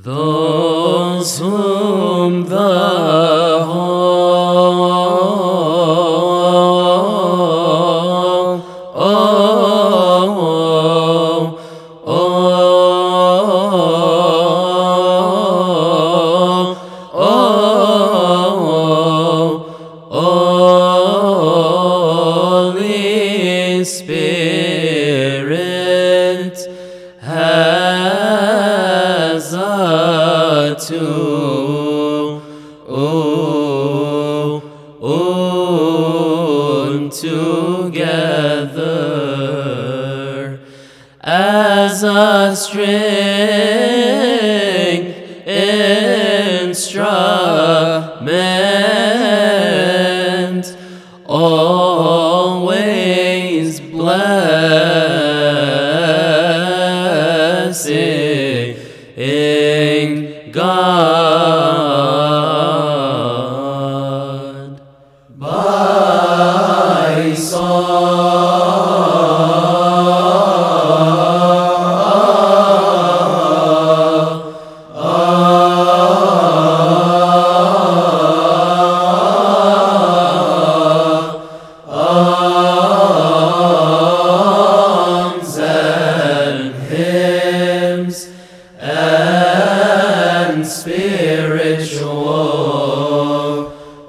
Those whom the whole oh, oh, oh, Holy Spirit has to oh, oh, together. As a string instrument always blessing spiritual.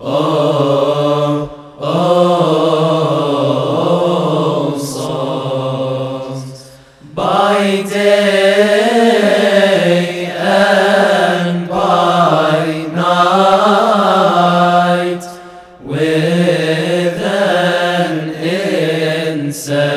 Oh, oh, souls. By day and by night, with an incessant.